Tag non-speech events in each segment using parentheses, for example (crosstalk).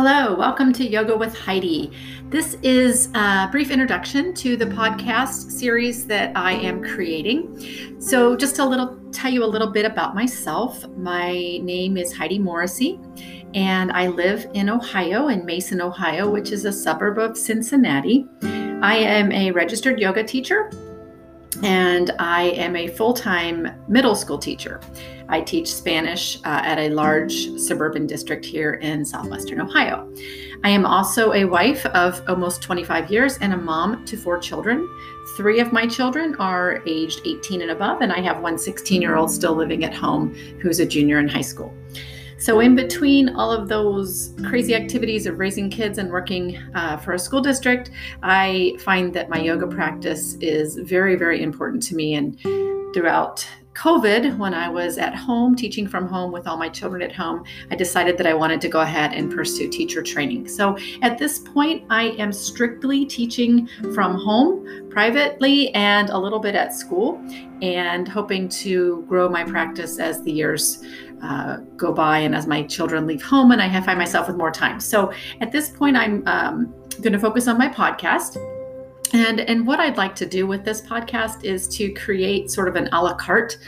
Hello, welcome to Yoga with Heidi. This is a brief introduction to the podcast series that I am creating. So, just a little tell you a little bit about myself. My name is Heidi Morrissey, and I live in Ohio, in Mason, Ohio, which is a suburb of Cincinnati. I am a registered yoga teacher and I am a full time middle school teacher. I teach Spanish uh, at a large suburban district here in southwestern Ohio. I am also a wife of almost 25 years and a mom to four children. Three of my children are aged 18 and above, and I have one 16 year old still living at home who's a junior in high school. So, in between all of those crazy activities of raising kids and working uh, for a school district, I find that my yoga practice is very, very important to me. And throughout COVID, when I was at home teaching from home with all my children at home, I decided that I wanted to go ahead and pursue teacher training. So at this point, I am strictly teaching from home privately and a little bit at school, and hoping to grow my practice as the years uh, go by and as my children leave home and I find myself with more time. So at this point, I'm um, going to focus on my podcast. And, and what I'd like to do with this podcast is to create sort of an a la carte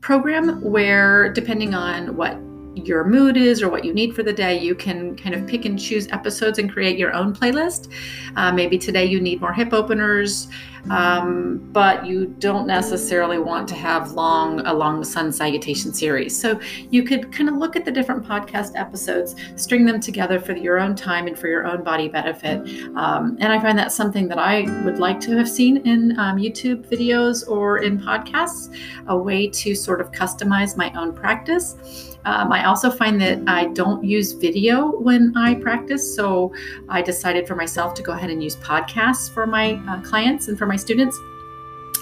program where, depending on what your mood is or what you need for the day, you can kind of pick and choose episodes and create your own playlist. Uh, maybe today you need more hip openers, um, but you don't necessarily want to have long a long sun salutation series. So you could kind of look at the different podcast episodes, string them together for your own time and for your own body benefit. Um, and I find that something that I would like to have seen in um, YouTube videos or in podcasts, a way to sort of customize my own practice. Um, I also find that I don't use video when I practice, so I decided for myself to go ahead and use podcasts for my uh, clients and for my students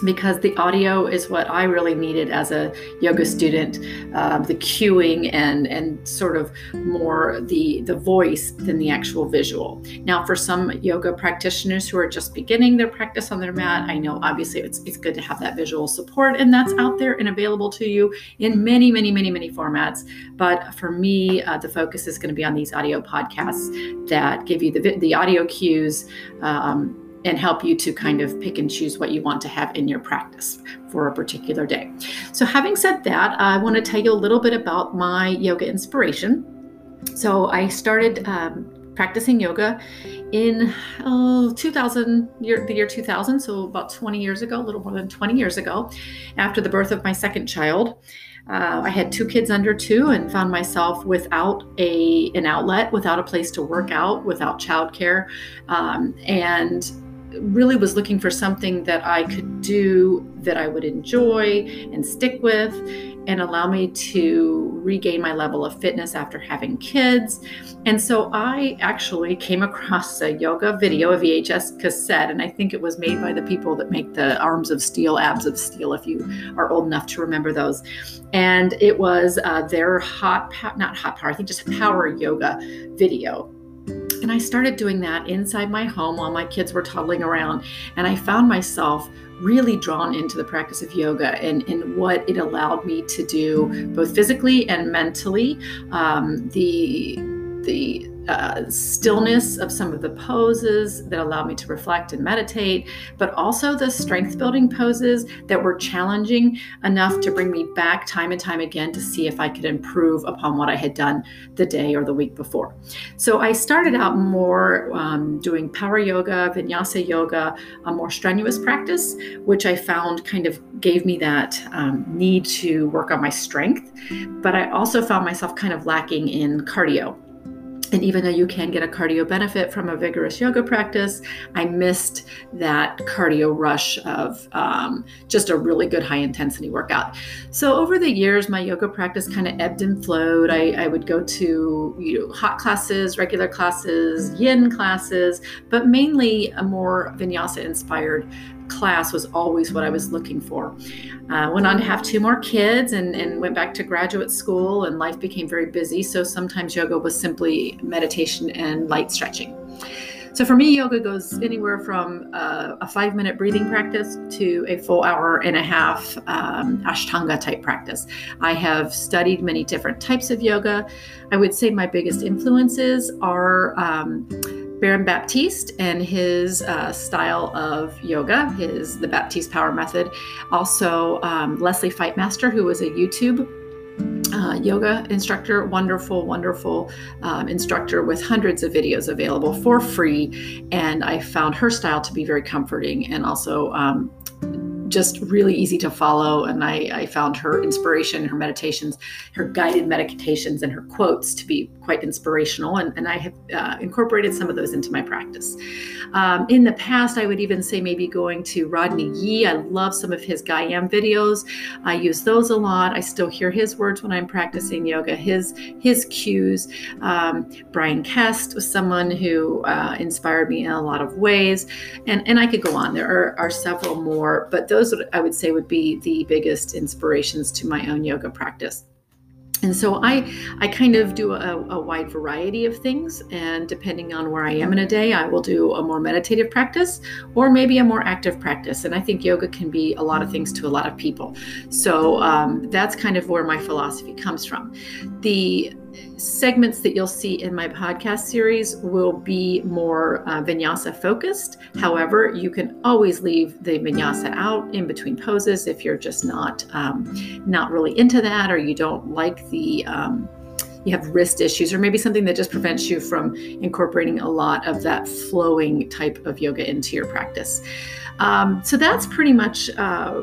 because the audio is what I really needed as a yoga student, uh, the cueing and and sort of more the the voice than the actual visual. Now, for some yoga practitioners who are just beginning their practice on their mat, I know obviously it's it's good to have that visual support, and that's out there and available to you in many, many, many, many formats. But for me, uh, the focus is going to be on these audio podcasts that give you the the audio cues. Um, and help you to kind of pick and choose what you want to have in your practice for a particular day. So, having said that, I want to tell you a little bit about my yoga inspiration. So, I started um, practicing yoga in oh, 2000 year, the year 2000 so about 20 years ago a little more than 20 years ago after the birth of my second child uh, I had two kids under two and found myself without a an outlet, without a place to work out, without childcare, um, and really was looking for something that I could do that I would enjoy and stick with and allow me to regain my level of fitness after having kids. And so I actually came (laughs) across a yoga video, a VHS cassette, and I think it was made by the people that make the Arms of Steel, Abs of Steel, if you are old enough to remember those. And it was uh, their hot, not hot power, I think just power yoga video and I started doing that inside my home while my kids were toddling around. And I found myself really drawn into the practice of yoga and, and what it allowed me to do both physically and mentally. Um, the the uh, stillness of some of the poses that allowed me to reflect and meditate, but also the strength building poses that were challenging enough to bring me back time and time again to see if I could improve upon what I had done the day or the week before. So I started out more um, doing power yoga, vinyasa yoga, a more strenuous practice, which I found kind of gave me that um, need to work on my strength. But I also found myself kind of lacking in cardio. And even though you can get a cardio benefit from a vigorous yoga practice, I missed that cardio rush of um, just a really good high intensity workout. So over the years, my yoga practice kind of ebbed and flowed. I, I would go to you know hot classes, regular classes, yin classes, but mainly a more vinyasa inspired class was always what I was looking for. Uh, went on to have two more kids and, and went back to graduate school, and life became very busy. So sometimes yoga was simply meditation and light stretching. So for me, yoga goes anywhere from uh, a five minute breathing practice to a full hour and a half um, Ashtanga type practice. I have studied many different types of yoga. I would say my biggest influences are. Um, Baron Baptiste and his uh, style of yoga, his the Baptiste Power Method. Also, um, Lesley Fightmaster, who was a YouTube uh, yoga instructor, wonderful, wonderful um, instructor with hundreds of videos available for free. And I found her style to be very comforting and also um, just really easy to follow. And I, I, found her inspiration, her meditations, her guided meditations, and her quotes to be quite inspirational. And, and I have uh, incorporated some of those into my practice. Um, in the past, I would even say maybe going to Rodney Yee. I love some of his Gaiam videos. I use those a lot. I still hear his words when I'm practicing yoga, his his cues. Um, Brian Kest was someone who uh, inspired me in a lot of ways. And, and I could go on. There are, are several more, but those I would say would be the biggest inspirations to my own yoga practice. And so i i kind of do a, a, wide variety of things and depending on where i am in a day i will do a more meditative practice or maybe a more active practice. And i think yoga can be a lot of things to a lot of people. So um, that's kind of where my philosophy comes from. The segments that you'll see in my podcast series will be more uh, vinyasa focused. However, you can always leave the vinyasa out in between poses if you're just not um, not really into that or you don't like the um, you have wrist issues or maybe something that just prevents you from incorporating a lot of that flowing type of yoga into your practice. Um, so that's pretty much uh,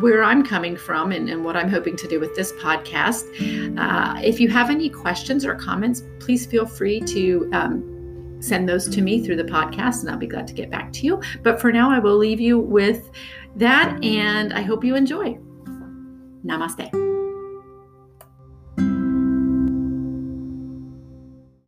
where I'm coming from and, and, what I'm hoping to do with this podcast. Uh, if you have any questions or comments, please feel free to um, send those to me through the podcast, and I'll be glad to get back to you. But for now, I will leave you with that, and I hope you enjoy. Namaste.